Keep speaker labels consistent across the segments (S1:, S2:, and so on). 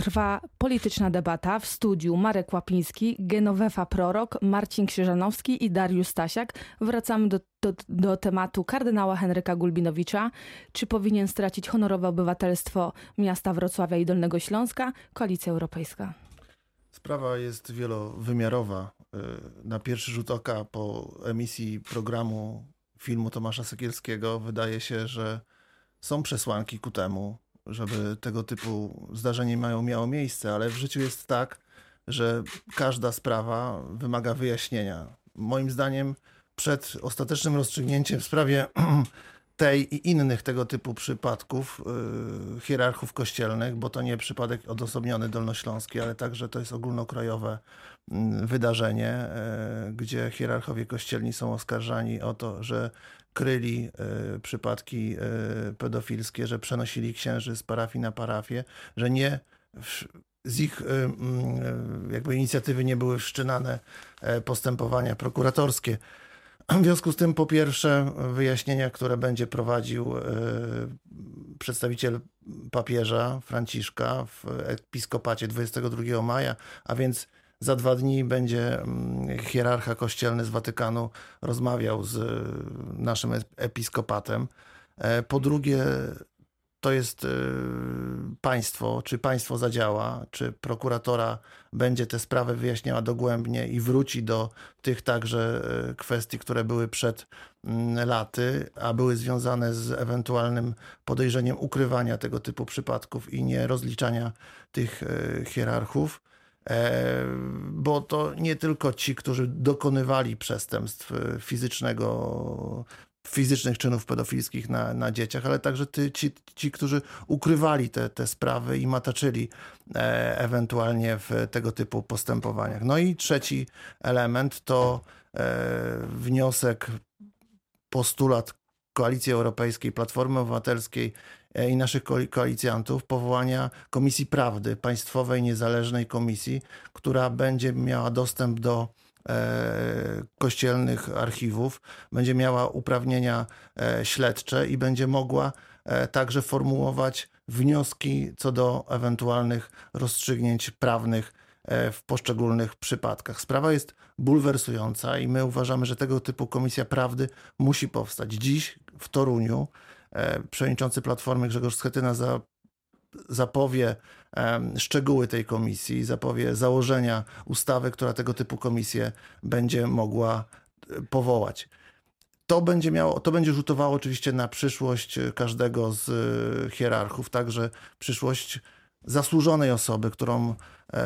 S1: trwa polityczna debata. W studiu Marek Łapiński, Genowefa Prorok, Marcin Krzyżanowski i Dariusz Stasiak. Wracamy do, do, do tematu kardynała Henryka Gulbinowicza. Czy powinien stracić honorowe obywatelstwo miasta Wrocławia i Dolnego Śląska? Koalicja Europejska.
S2: Sprawa jest wielowymiarowa. Y, na pierwszy rzut oka po emisji programu filmu Tomasza Sekielskiego wydaje się, że są przesłanki ku temu, żeby tego typu zdarzenie mają, miało miejsce, ale w życiu jest tak, że każda sprawa wymaga wyjaśnienia. Moim zdaniem przed ostatecznym rozstrzygnięciem w sprawie tej i innych tego typu przypadków yy, hierarchów kościelnych, bo to nie przypadek odosobniony dolnośląski, ale także to jest ogólnokrajowe yy, wydarzenie, yy, gdzie hierarchowie kościelni są oskarżani o to, że kryli y, przypadki y, pedofilskie, że przenosili księży z parafii na parafię, że nie z ich mm, jakby inicjatywy nie były wszczynane e, postępowania prokuratorskie. W związku z tym, po pierwsze, wyjaśnienia, które będzie prowadził przedstawiciel papieża Franciszka w episkopacie 22 maja, a więc za dwa dni będzie mm, hierarcha kościelny z Watykanu rozmawiał z y, naszym episkopatem. E, po drugie, to jest y, państwo, czy państwo zadziała, czy prokuratora będzie te sprawy wyjaśniała dogłębnie i wróci do tych także kwestii, które były przed mm, laty, a były związane z ewentualnym podejrzeniem ukrywania tego typu przypadków i nie rozliczania tych hierarchów. E, bo to nie tylko ci, którzy dokonywali przestępstw e, fizycznego, fizycznych czynów pedofilskich na, na dzieciach, ale także ty, ci, ci, którzy ukrywali te, te sprawy i mataczyli e, ewentualnie w tego typu postępowaniach. No i trzeci element to wniosek, postulat Koalicji Europejskiej, Platformy Obywatelskiej i naszych koalicjantów powołania Komisji Prawdy, państwowej, niezależnej komisji, która będzie miała dostęp do e, kościelnych archiwów, będzie miała uprawnienia e, śledcze i będzie mogła także formułować wnioski co do ewentualnych rozstrzygnięć prawnych w poszczególnych przypadkach. Sprawa jest bulwersująca i my uważamy, że tego typu komisja prawdy musi powstać. Dziś w Toruniu E, przewodniczący Platformy Grzegorz Schetyna za, zapowie szczegóły tej komisji, zapowie założenia ustawy, która tego typu komisję będzie mogła e, powołać. To będzie, miało, to będzie rzutowało oczywiście na przyszłość każdego z e, hierarchów, także przyszłość zasłużonej osoby, którą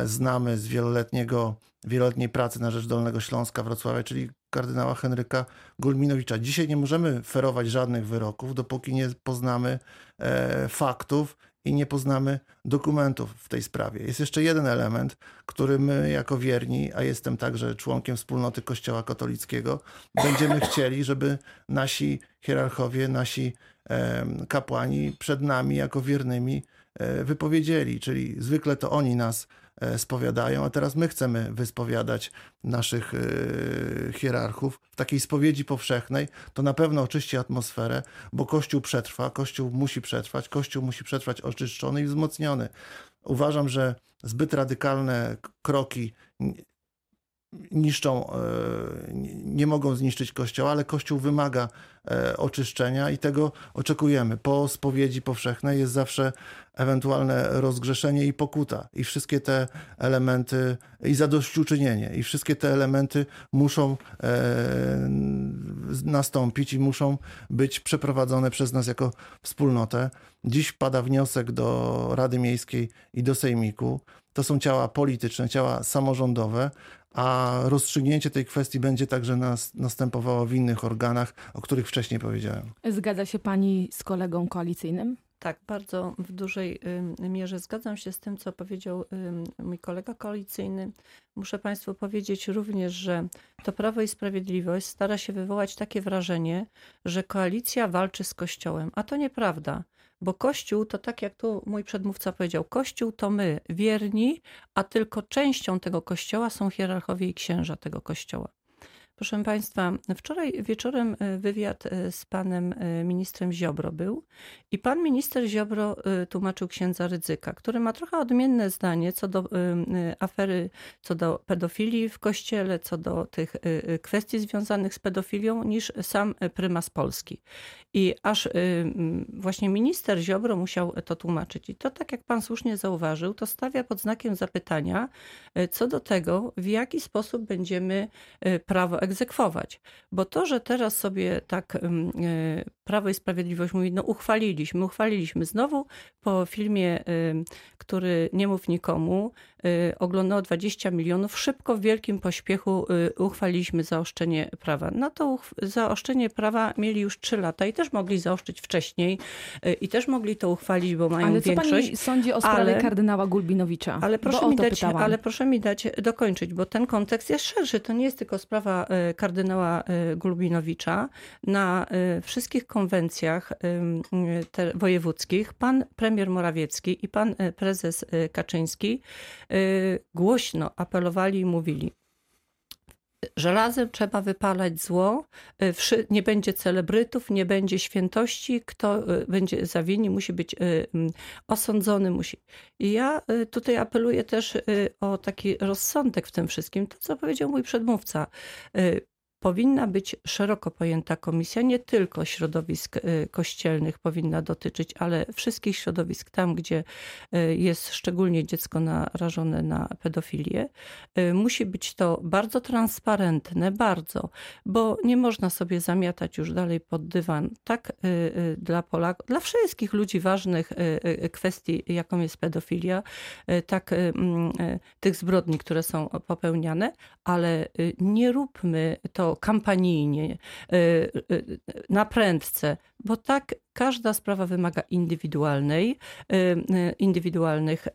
S2: znamy z wieloletniego, wieloletniej pracy na rzecz Dolnego Śląska, Wrocławia, czyli kardynała Henryka Gulminowicza. Dzisiaj nie możemy ferować żadnych wyroków, dopóki nie poznamy e, faktów i nie poznamy dokumentów w tej sprawie. Jest jeszcze jeden element, który my jako wierni, a jestem także członkiem wspólnoty Kościoła katolickiego, będziemy chcieli, żeby nasi hierarchowie, nasi e, kapłani przed nami jako wiernymi e, wypowiedzieli, czyli zwykle to oni nas E, spowiadają, a teraz my chcemy wyspowiadać naszych e, hierarchów w takiej spowiedzi powszechnej, to na pewno oczyści atmosferę, bo Kościół przetrwa, Kościół musi przetrwać, Kościół musi przetrwać oczyszczony i wzmocniony. Uważam, że zbyt radykalne kroki niszczą, e, nie mogą zniszczyć Kościoła, ale Kościół wymaga e, oczyszczenia i tego oczekujemy. Po spowiedzi powszechnej jest zawsze ewentualne rozgrzeszenie i pokuta. I wszystkie te elementy, i zadośćuczynienie, i wszystkie te elementy muszą e, nastąpić i muszą być przeprowadzone przez nas jako wspólnotę. Dziś pada wniosek do Rady Miejskiej i do Sejmiku. To są ciała polityczne, ciała samorządowe, a rozstrzygnięcie tej kwestii będzie także nas, następowało w innych organach, o których wcześniej powiedziałem.
S1: Zgadza się pani z kolegą koalicyjnym?
S3: Tak, bardzo w dużej mierze zgadzam się z tym, co powiedział mój kolega koalicyjny. Muszę Państwu powiedzieć również, że to Prawo i Sprawiedliwość stara się wywołać takie wrażenie, że koalicja walczy z Kościołem, a to nieprawda. Bo Kościół to tak jak tu mój przedmówca powiedział, Kościół to my, wierni, a tylko częścią tego Kościoła są hierarchowie i księża tego Kościoła. Proszę Państwa, wczoraj wieczorem e, wywiad e, z panem e, ministrem Ziobro był i pan minister Ziobro tłumaczył księdza Rydzyka, który ma trochę odmienne zdanie co do afery, co do pedofilii w kościele, co do tych kwestii związanych z pedofilią niż sam prymas Polski. I aż właśnie minister Ziobro musiał to tłumaczyć. I to, tak jak pan słusznie zauważył, to stawia pod znakiem zapytania co do tego, w jaki sposób będziemy prawo egzekwować. Bo to, że teraz sobie tak e, Prawo i Sprawiedliwość mówi, no uchwaliliśmy, uchwaliliśmy znowu po filmie, który nie mów nikomu, y, oglądało 20 milionów, szybko w wielkim pośpiechu y, uchwaliliśmy zaoszczenie prawa. Na to zaoszczenie prawa mieli już 3 lata i też mogli zaoszczyć wcześniej y, i też mogli to uchwalić, bo mają
S1: ale
S3: większość.
S1: Ale co pani sądzi o sprawie
S3: ale,
S1: kardynała Gulbinowicza?
S3: Ale proszę, mi dać, ale proszę mi dać dokończyć, bo ten kontekst jest szerszy. To nie jest tylko sprawa kardynała Gulbinowicza. Na wszystkich konwencjach wojewódzkich pan premier Morawiecki i pan prezes Kaczyński głośno apelowali i mówili, Żelazem trzeba wypalać zło, nie będzie celebrytów, nie będzie świętości, kto będzie zawini, musi być osądzony. Musi. I ja tutaj apeluję też o taki rozsądek w tym wszystkim, to co powiedział mój przedmówca powinna być szeroko pojęta komisja, nie tylko środowisk y, kościelnych powinna dotyczyć, ale wszystkich środowisk tam, gdzie y, jest szczególnie dziecko narażone na pedofilię. Y, musi być to bardzo transparentne, bardzo, bo nie można sobie zamiatać już dalej pod dywan. Tak dla Polaków, dla wszystkich ludzi ważnych kwestii, jaką jest pedofilia, tak mm, tych zbrodni, które są popełniane, ale nie róbmy to kampanijnie, y, y, na prędce, bo tak każda sprawa wymaga indywidualnej, y, indywidualnych,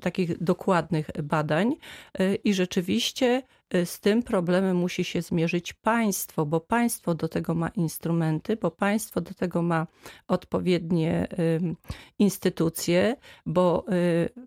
S3: takich dokładnych badań i rzeczywiście z tym problemem musi się zmierzyć państwo, bo państwo do tego ma instrumenty, bo państwo do tego ma odpowiednie instytucje, bo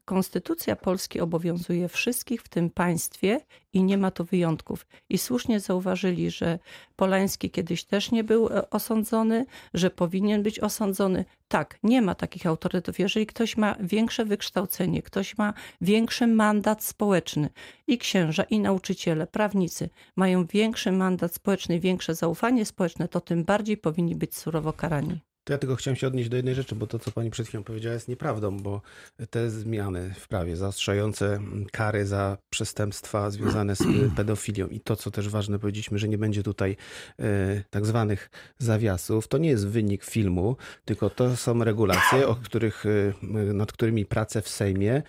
S3: konstytucja Polski obowiązuje wszystkich w tym państwie i nie ma tu wyjątków. I słusznie zauważyli, że Polański kiedyś też nie był e, osądzony, że powinien być osądzony. Tak, nie ma takich autorytetów. Jeżeli ktoś ma większe wykształcenie, ktoś ma większy mandat społeczny i księża, i nauczyciele, prawnicy mają większy mandat społeczny, większe zaufanie społeczne, to tym bardziej powinni być surowo karani.
S4: To ja tylko chciałem się odnieść do jednej rzeczy, bo to, co pani przed chwilą powiedziała, jest nieprawdą, bo te zmiany w prawie zaostrzające kary za przestępstwa związane z pedofilią i to, co też ważne, powiedzieliśmy, że nie będzie tutaj e, tak zwanych zawiasów, to nie jest wynik filmu, tylko to są regulacje, o których, e, nad którymi prace w Sejmie,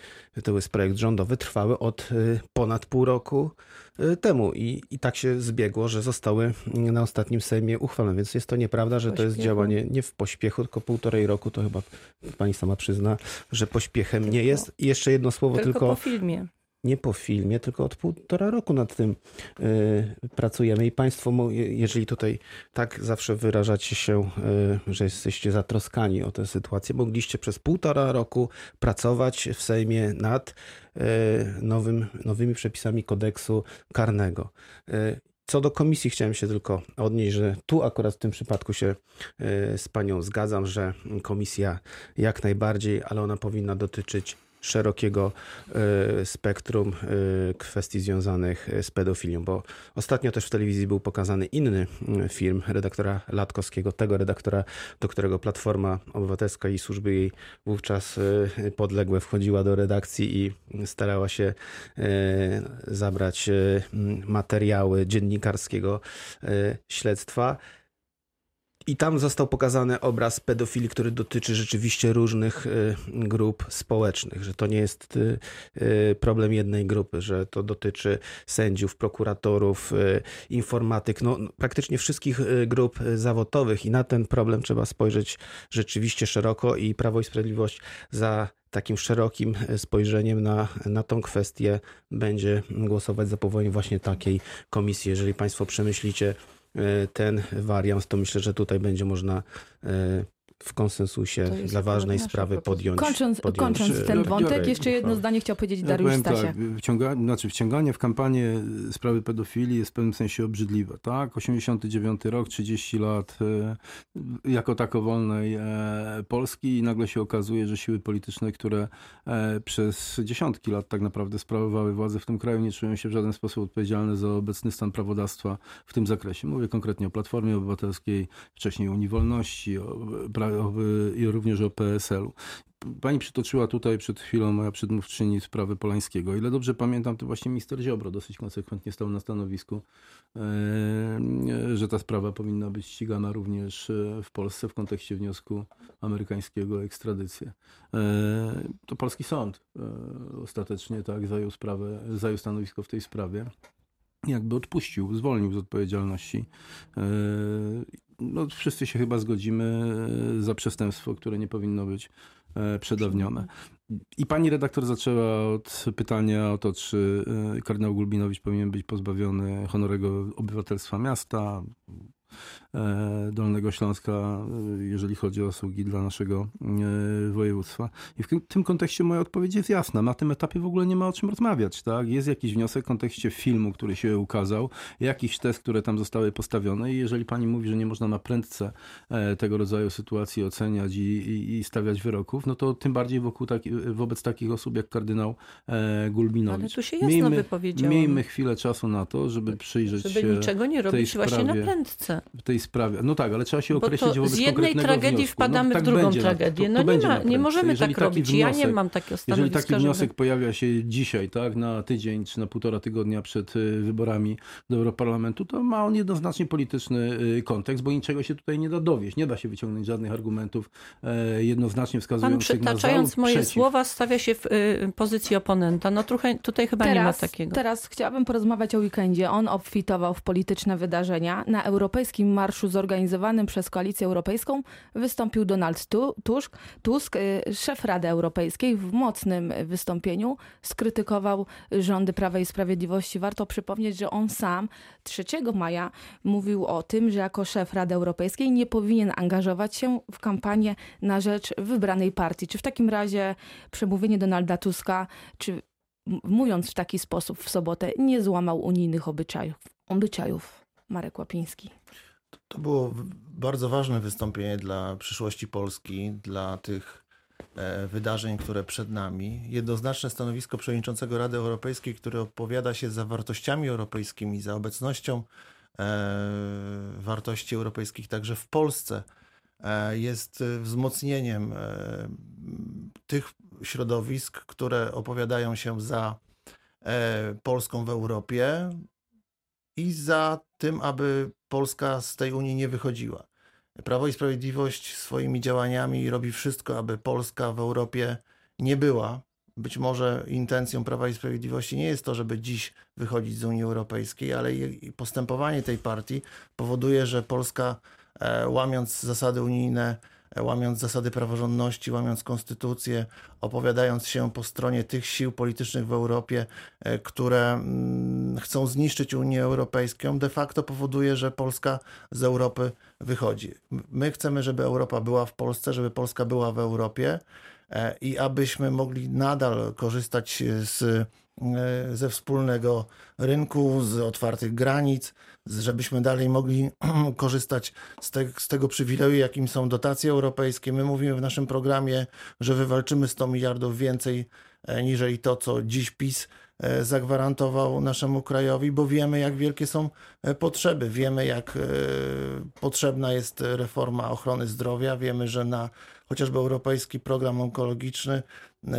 S4: to jest projekt rządowy, trwały od e, ponad pół roku temu. I, I tak się zbiegło, że zostały na ostatnim Sejmie uchwalone. Więc jest to nieprawda, że to jest działanie nie w pośpiechu, tylko półtorej roku. To chyba pani sama przyzna, że pośpiechem nie jest. I jeszcze jedno słowo tylko.
S3: Tylko po filmie
S4: nie po filmie, tylko od półtora roku nad tym y, pracujemy. I Państwo, jeżeli tutaj tak zawsze wyrażacie się, y, że jesteście zatroskani o tę sytuację, mogliście przez półtora roku pracować w Sejmie nad y, nowym, nowymi przepisami kodeksu karnego. Co do komisji chciałem się tylko odnieść, że tu akurat w tym przypadku się z panią zgadzam, że komisja jak najbardziej, ale ona powinna dotyczyć szerokiego e, spektrum e, kwestii związanych z pedofilią, bo ostatnio też w telewizji był pokazany inny mm, film redaktora Latkowskiego, tego redaktora, do którego Platforma Obywatelska i służby jej wówczas e, podległe wchodziła do redakcji i starała się zabrać materiały dziennikarskiego śledztwa. I tam został pokazany obraz pedofilii, który dotyczy rzeczywiście różnych y, grup społecznych, że to nie jest y, y, problem jednej grupy, że to dotyczy sędziów, prokuratorów, informatyk, no, praktycznie wszystkich grup zawodowych i na ten problem trzeba spojrzeć rzeczywiście szeroko i Prawo i Sprawiedliwość za takim szerokim spojrzeniem na, na tą kwestię będzie głosować za powołaniem właśnie takiej komisji. Jeżeli Państwo przemyślicie ten wariant, to myślę, że tutaj będzie można e, w konsensusie dla ważnej sprawy podjąć.
S1: Kończąc,
S4: podjąć
S1: kończąc ten wątek, jeszcze jedno zdanie chciał powiedzieć Dariusz ja Stasiak. Tak,
S5: wciąga, znaczy wciąganie w kampanię sprawy pedofilii jest w pewnym sensie obrzydliwe. Tak? 89 rok, 30 lat e, jako tako wolnej e, Polski i nagle się okazuje, że siły polityczne, które e, przez dziesiątki lat tak naprawdę sprawowały władzę w tym kraju, nie czują się w żaden sposób odpowiedzialne za obecny stan prawodawstwa w tym zakresie. Mówię konkretnie o Platformie Obywatelskiej, wcześniej Unii Wolności, o, o, i również o PSL-u. Pani przytoczyła tutaj przed chwilą moja przedmówczyni sprawę Polańskiego. Ile dobrze pamiętam, to właśnie minister Ziobro dosyć konsekwentnie stał na stanowisku, e, że ta sprawa powinna być ścigana również e, w Polsce w kontekście wniosku amerykańskiego o ekstradycję. E, to polski sąd ostatecznie tak zajął sprawę, zajął stanowisko w tej sprawie jakby odpuścił, zwolnił z odpowiedzialności. E, no, wszyscy się chyba zgodzimy e, za przestępstwo, które nie powinno być e, przedawnione. I pani redaktor zaczęła od pytania o to, czy kardynał Gulbinowicz powinien być pozbawiony honorego obywatelstwa miasta. E, Dolnego Śląska, e, jeżeli chodzi o usługi dla naszego e, województwa. I w tym kontekście moja odpowiedź jest jasna. Na tym etapie w ogóle nie ma o czym rozmawiać. Tak? Jest jakiś wniosek w kontekście filmu, który się ukazał, jakiś test, które tam zostały postawione i jeżeli pani mówi, że nie można na prędce tego rodzaju sytuacji oceniać i, i, i stawiać wyroków, no to tym bardziej wokół taki, wobec takich osób jak kardynał Gulbinowicz. Ale
S3: tu się jasno miejmy, wypowiedziałam.
S5: Miejmy chwilę czasu na to, żeby przyjrzeć
S3: żeby się Żeby niczego nie robić właśnie na prędce
S5: w tej sprawie. No tak, ale trzeba się określić wobec
S3: Z jednej tragedii
S5: wniosku.
S3: wpadamy
S5: no, tak
S3: w drugą
S5: będzie,
S3: tragedię. No, to, to nie, ma, nie możemy tak robić. Wniosek, ja nie mam takiego stanowiska.
S5: Jeżeli taki wniosek pojawia się dzisiaj, tak, na tydzień czy na półtora tygodnia przed y, wyborami do Europarlamentu, to ma on jednoznacznie polityczny y, kontekst, bo niczego się tutaj nie da dowieść. Nie da się wyciągnąć żadnych argumentów e, jednoznacznie wskazujących
S3: Pan przytaczając moje
S5: przeciw.
S3: słowa stawia się w y, pozycji oponenta. No trochę, tutaj chyba teraz, nie ma takiego.
S1: Teraz chciałabym porozmawiać o weekendzie. On obfitował w polityczne wydarzenia. Na europejskim marszu zorganizowanym przez Koalicję Europejską wystąpił Donald Tusk, Tusk, y, szef Rady Europejskiej, w mocnym wystąpieniu skrytykował rządy Prawa i Sprawiedliwości. Warto przypomnieć, że on sam 3 maja mówił o tym, że jako szef Rady Europejskiej nie powinien angażować się w kampanię na rzecz wybranej partii. Czy w takim razie przemówienie Donalda Tuska, czy mówiąc w taki sposób w sobotę, nie złamał unijnych obyczajów? obyczajów? Marek Łapiński.
S2: To było bardzo ważne wystąpienie dla przyszłości Polski, dla tych e, wydarzeń, które przed nami. Jednoznaczne stanowisko przewodniczącego Rady Europejskiej, który opowiada się za wartościami europejskimi, za obecnością e, wartości europejskich także w Polsce, e, jest wzmocnieniem tych środowisk, które opowiadają się za Polską w Europie i za tym, aby Polska z tej Unii nie wychodziła. Prawo i Sprawiedliwość swoimi działaniami robi wszystko, aby Polska w Europie nie była. Być może intencją Prawa i Sprawiedliwości nie jest to, żeby dziś wychodzić z Unii Europejskiej, ale postępowanie tej partii powoduje, że Polska, e, łamiąc zasady unijne, łamiąc zasady praworządności, łamiąc konstytucję, opowiadając się po stronie tych sił politycznych w Europie, e, które mm, chcą zniszczyć Unię Europejską, de facto powoduje, że Polska z Europy wychodzi. My chcemy, żeby Europa była w Polsce, żeby Polska była w Europie e, i abyśmy mogli nadal korzystać z E, ze wspólnego rynku, z otwartych granic, żebyśmy dalej mogli korzystać z, te, z, tego przywileju, jakim są dotacje europejskie. My mówimy w naszym programie, że wywalczymy 100 miliardów więcej e, niżeli to, co dziś PiS e, zagwarantował naszemu krajowi, bo wiemy, jak wielkie są potrzeby. Wiemy, jak potrzebna jest reforma ochrony zdrowia. Wiemy, że na chociażby europejski program onkologiczny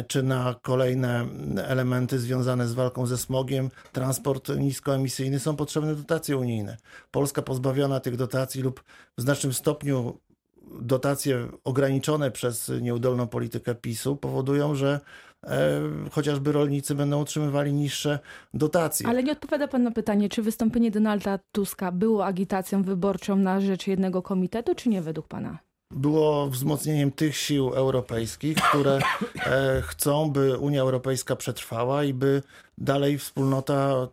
S2: czy na kolejne elementy związane z walką ze smogiem, transport niskoemisyjny są potrzebne dotacje unijne. Polska pozbawiona tych dotacji lub w znacznym stopniu dotacje ograniczone przez nieudolną politykę PiSu powodują, że e, chociażby rolnicy będą otrzymywali niższe dotacje.
S1: Ale nie odpowiada pan na pytanie, czy wystąpienie Donalda Tuska było agitacją wyborczą na rzecz jednego komitetu, czy nie według pana?
S2: Było wzmocnieniem tych sił europejskich, które e, chcą, by Unia Europejska przetrwała i by dalej wspólnota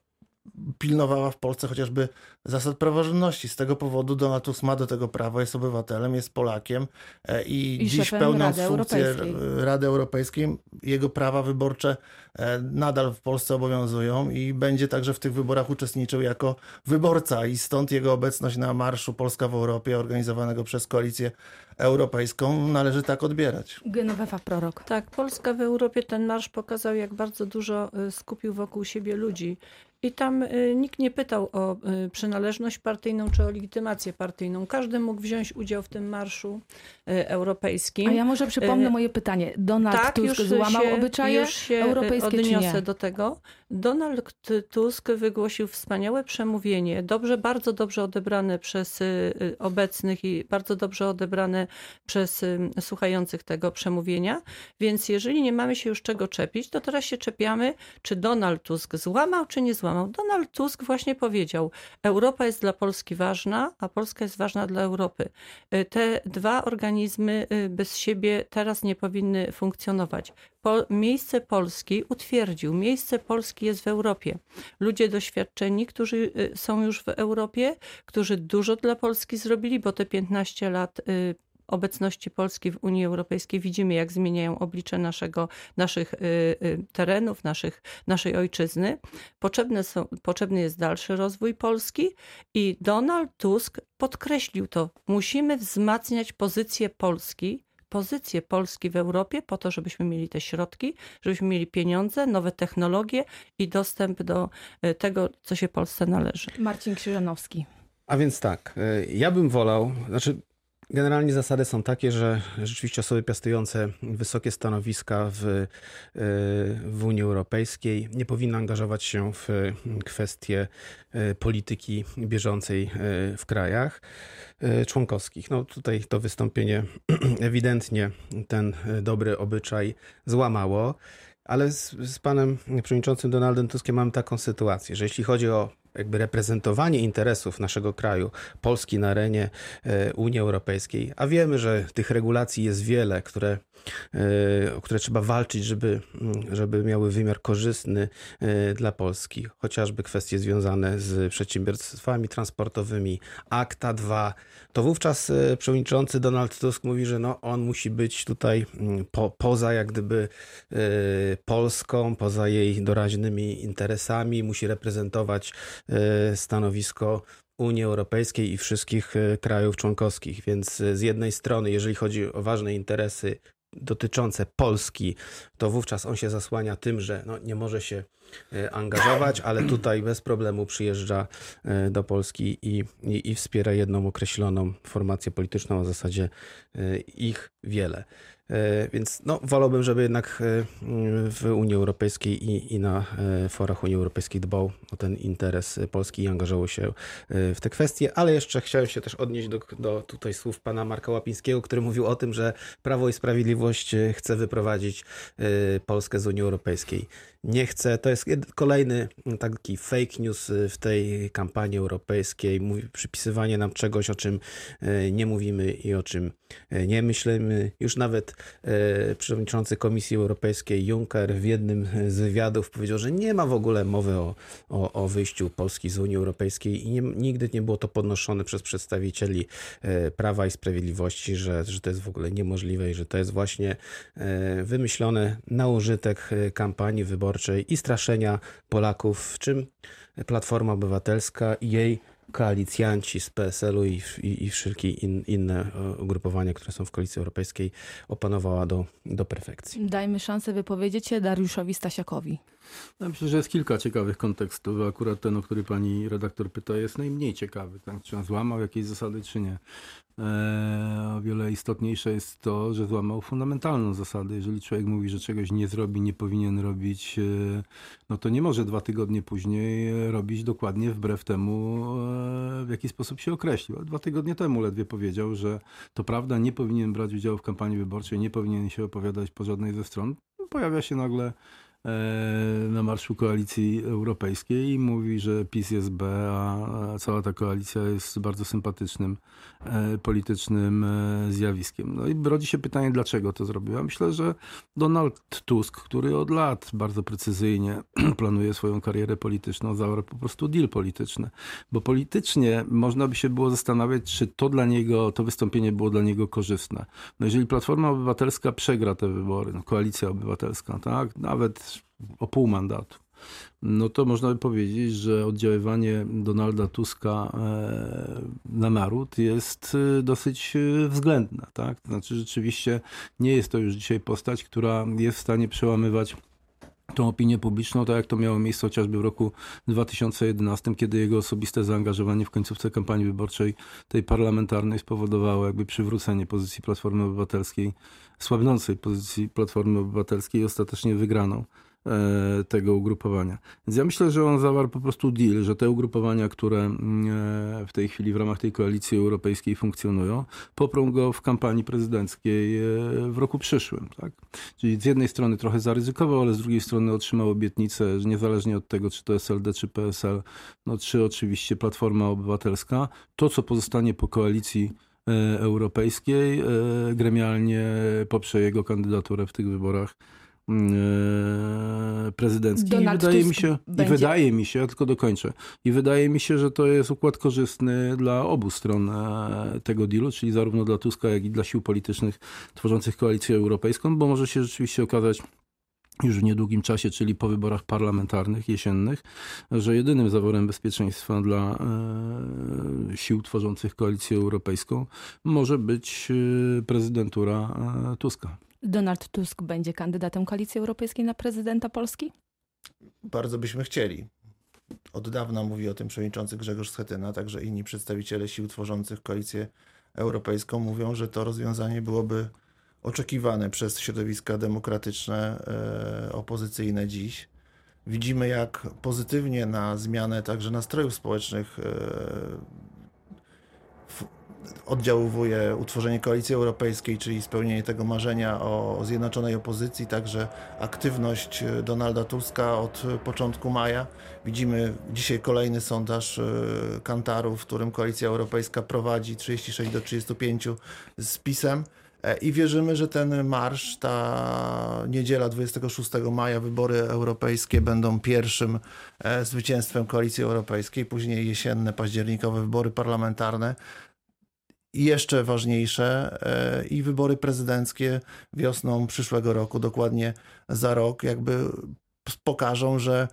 S2: pilnowała w Polsce chociażby zasad praworządności. Z tego powodu Donald Tusk ma do tego prawo, jest obywatelem, jest Polakiem e, i,
S1: I
S2: dziś pełniąc
S1: Rady
S2: funkcję
S1: Europejskiej.
S2: Rady Europejskiej, jego prawa wyborcze e, nadal w Polsce obowiązują i będzie także w tych wyborach uczestniczył jako wyborca i stąd jego obecność na Marszu Polska w Europie organizowanego przez Koalicję Europejską należy tak odbierać.
S1: Genowefa Prorok.
S3: Tak, Polska w Europie ten marsz pokazał, jak bardzo dużo y, skupił wokół siebie ludzi. I tam y, nikt nie pytał o y, przynależność partyjną czy o legitymację partyjną. Każdy mógł wziąć udział w tym marszu y, europejskim.
S1: A ja może przypomnę moje pytanie. Donald
S3: tak,
S1: Tusk
S3: już
S1: złamał
S3: się,
S1: obyczaje
S3: już się
S1: europejskie czy
S3: odniosę
S1: nie?
S3: do tego. Donald Tusk wygłosił wspaniałe przemówienie, dobrze, bardzo dobrze odebrane przez obecnych i bardzo dobrze odebrane przez słuchających tego przemówienia. Więc jeżeli nie mamy się już czego czepić, to teraz się czepiamy, czy Donald Tusk złamał, czy nie złamał. Donald Tusk właśnie powiedział, Europa jest dla Polski ważna, a Polska jest ważna dla Europy. Y, Te dwa organizmy y, bez siebie teraz nie powinny funkcjonować. Po, miejsce Polski utwierdził, miejsce Polski jest w Europie. Ludzie doświadczeni, którzy y, są już w Europie, którzy dużo dla Polski zrobili, bo te 15 lat obecności Polski w Unii Europejskiej widzimy, jak zmieniają oblicze naszego, naszych y, y, terenów, naszych, naszej ojczyzny. Potrzebne są, potrzebny jest dalszy rozwój Polski i Donald Tusk podkreślił to. Musimy wzmacniać pozycję Polski, pozycję Polski w Europie po to, żebyśmy mieli te środki, żebyśmy mieli pieniądze, nowe technologie i dostęp do y, tego, co się Polsce należy.
S1: Marcin Krzyżanowski.
S4: A więc tak, ja bym wolał, znaczy generalnie zasady są takie, że rzeczywiście osoby piastujące wysokie stanowiska w, y, w Unii Europejskiej nie powinny angażować się w kwestie y, polityki bieżącej y, w krajach członkowskich. No tutaj to wystąpienie ewidentnie ten dobry obyczaj złamało. Ale z, z panem przewodniczącym Donaldem Tuskiem mamy taką sytuację, że jeśli chodzi o jakby reprezentowanie interesów naszego kraju, Polski na arenie e, Unii Europejskiej, a wiemy, że tych regulacji jest wiele, które, e, o które trzeba walczyć, żeby, mm, żeby miały wymiar korzystny e, dla Polski, chociażby kwestie związane z przedsiębiorstwami transportowymi, Akta 2, to wówczas przewodniczący Donald Tusk mówi, że no, on musi być tutaj mm, po, poza jak gdyby Polską, poza jej doraźnymi interesami, musi reprezentować stanowisko Unii Europejskiej i wszystkich e, krajów członkowskich. Więc e, z jednej strony, jeżeli chodzi o ważne interesy dotyczące Polski, to wówczas on się zasłania tym, że no, nie może się e, angażować, ale tutaj bez problemu przyjeżdża e, do Polski i, i, i wspiera jedną określoną formację polityczną, a w zasadzie e, ich wiele. E, Więc no, wolałbym, żeby jednak e, w Unii Europejskiej i, i na e, forach Unii Europejskiej dbał o ten interes Polski i angażował się w te kwestie, ale jeszcze chciałem się też odnieść do, do tutaj słów pana Marka Łapińskiego, który mówił o tym, że Prawo i Sprawiedliwość chce wyprowadzić Polskę z Unii Europejskiej. Nie chce, to jest kolejny taki fake news e, w tej kampanii europejskiej, mówi, przypisywanie nam czegoś, o czym e, nie mówimy i o czym e, nie myślimy. Już nawet przewodniczący Komisji Europejskiej Juncker w jednym z wywiadów powiedział, że nie ma w ogóle mowy o, o, o wyjściu Polski z Unii Europejskiej i nie, nigdy nie było to podnoszone przez przedstawicieli Prawa i Sprawiedliwości, że, że to jest w ogóle niemożliwe i że to jest właśnie wymyślone na użytek kampanii wyborczej i straszenia Polaków, w czym Platforma Obywatelska i jej koalicjanci z PSL-u i, i, i wszelkie in, inne e, ugrupowania, które są w Koalicji Europejskiej, opanowała do, do perfekcji.
S1: Dajmy szansę wypowiedzieć się Dariuszowi Stasiakowi.
S5: Ja myślę, że jest kilka ciekawych kontekstów. Akurat ten, o który pani redaktor pyta, jest najmniej ciekawy. Tak? Czy on złamał jakieś zasady, czy nie. Eee, o wiele istotniejsze jest to, że złamał fundamentalną zasadę. Jeżeli człowiek mówi, że czegoś nie zrobi, nie powinien robić, e, no to nie może dwa tygodnie później e, robić dokładnie wbrew temu, e, w jaki sposób się określił. Dwa tygodnie temu ledwie powiedział, że to prawda, nie powinien brać udziału w kampanii wyborczej, nie powinien się opowiadać po żadnej ze stron. Pojawia się nagle na marszu koalicji europejskiej i mówi, że PiS jest B, a cała ta koalicja jest bardzo sympatycznym e, politycznym e, zjawiskiem. No i rodzi się pytanie, dlaczego to zrobił. Ja myślę, że Donald Tusk, który od lat bardzo precyzyjnie planuje swoją karierę polityczną, zawarł po prostu deal polityczny. Bo politycznie można by się było zastanawiać, czy to dla niego, to wystąpienie było dla niego korzystne. No jeżeli Platforma Obywatelska przegra te wybory, no, koalicja obywatelska, tak, nawet o pół mandatu, no to można by powiedzieć, że oddziaływanie Donalda Tuska e, na naród jest e, dosyć e, względne. Tak? To znaczy rzeczywiście nie jest to już dzisiaj postać, która jest w stanie przełamywać tą opinię publiczną, tak jak to miało miejsce chociażby w roku 2011, kiedy jego osobiste zaangażowanie w końcówce kampanii wyborczej tej parlamentarnej spowodowało jakby przywrócenie pozycji Platformy Obywatelskiej, słabnącej pozycji Platformy Obywatelskiej i ostatecznie wygraną tego ugrupowania. Więc ja myślę, że on zawarł po prostu deal, że te ugrupowania, które mm, e, w tej chwili w ramach tej koalicji europejskiej funkcjonują, poprą go w kampanii prezydenckiej e, w roku przyszłym. Tak? Czyli z jednej strony trochę zaryzykował, ale z drugiej strony otrzymał obietnicę, że niezależnie od tego, czy to SLD, czy PSL, no, czy oczywiście Platforma Obywatelska, to co pozostanie po koalicji e, europejskiej, e, gremialnie poprze jego kandydaturę w tych wyborach e, prezydenckich.
S1: Donald
S5: I wydaje
S1: Tusk
S5: mi się, i wydaje mi się, ja tylko dokończę, i wydaje mi się, że to jest układ korzystny dla obu stron e, tego dealu, czyli zarówno dla Tuska, jak i dla sił politycznych tworzących koalicję europejską, bo może się rzeczywiście okazać już w niedługim czasie, czyli po wyborach parlamentarnych jesiennych, że jedynym zaworem bezpieczeństwa dla e, sił tworzących koalicję europejską może być prezydentura Tuska.
S1: Donald Tusk będzie kandydatem Koalicji Europejskiej na prezydenta Polski?
S2: Bardzo byśmy chcieli. Od dawna mówi o tym przewodniczący Grzegorz Schetyna, także inni przedstawiciele sił tworzących koalicję europejską mówią, że to rozwiązanie byłoby oczekiwane przez środowiska demokratyczne, e, opozycyjne dziś. Widzimy, jak pozytywnie na zmianę także nastrojów społecznych e, oddziałuje utworzenie koalicji europejskiej, czyli spełnienie tego marzenia o zjednoczonej opozycji, także aktywność e, Donalda Tuska od początku maja. Widzimy dzisiaj kolejny sondaż e, Kantaru, w którym koalicja europejska prowadzi 36 do 35 z PiSem. E, I wierzymy, że ten marsz, ta niedziela 26 maja, wybory europejskie będą pierwszym zwycięstwem koalicji europejskiej, później jesienne, październikowe wybory parlamentarne. I jeszcze ważniejsze, e, i wybory prezydenckie wiosną przyszłego roku, dokładnie za rok, jakby pokażą, że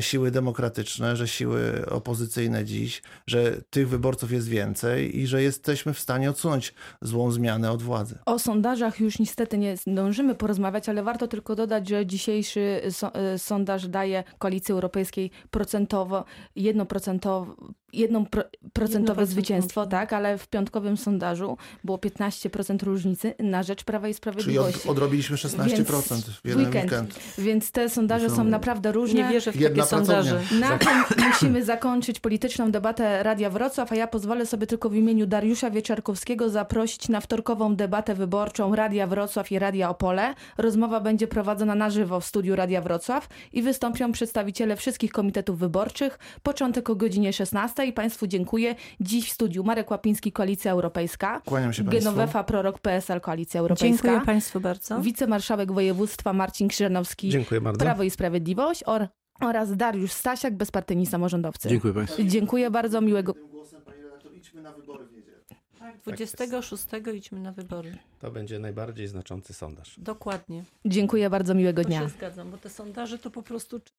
S2: siły demokratyczne, że siły opozycyjne dziś, że tych wyborców jest więcej i że jesteśmy w stanie odsunąć złą zmianę od władzy.
S1: O sondażach już niestety nie zdążymy porozmawiać, ale warto tylko dodać, że dzisiejszy e, sondaż daje Koalicji Europejskiej procentowo, jednoprocentowo, jedną pro, procentowe
S3: 1%
S1: zwycięstwo,
S3: różnicy.
S1: tak, ale w piątkowym sondażu było 15% różnicy na rzecz Prawa i
S2: Czyli
S1: Sprawiedliwości.
S2: od, odrobiliśmy 16% w jeden
S1: weekend.
S2: weekend.
S1: Więc te sondaże są,
S5: Są-
S1: naprawdę różne.
S3: Nie wierzę w
S2: Jedna
S3: takie sondaże.
S1: Na tym musimy zakończyć polityczną debatę Radia Wrocław, a ja pozwolę sobie tylko w imieniu Dariusza Wieczarkowskiego zaprosić na wtorkową debatę wyborczą Radia Wrocław i Radia Opole. Rozmowa będzie prowadzona na żywo w studiu Radia Wrocław i wystąpią przedstawiciele wszystkich komitetów wyborczych. Początek o godzinie 16 i Państwu dziękuję. Dziś w studiu Marek Łapiński, Koalicja Europejska,
S2: Kłaniam się Państwu.
S1: Genowefa Prorok PSL, Koalicja Europejska,
S3: Dziękuję Państwu bardzo.
S1: wicemarszałek województwa Marcin Krzyżanowski,
S4: Dziękuję bardzo.
S1: Prawo i Sprawiedliwość or, oraz Dariusz Stasiak, bezpartyjni samorządowcy.
S5: Dziękuję Państwu.
S1: Dziękuję bardzo, miłego.
S2: Tym głosem, panie redaktor, idźmy na wybory w niedzielę.
S3: Tak, 26 idźmy na wybory.
S4: To będzie najbardziej znaczący sondaż.
S3: Dokładnie.
S1: Dziękuję bardzo, miłego
S3: To
S1: dnia.
S3: się zgadzam, bo te sondaże to po prostu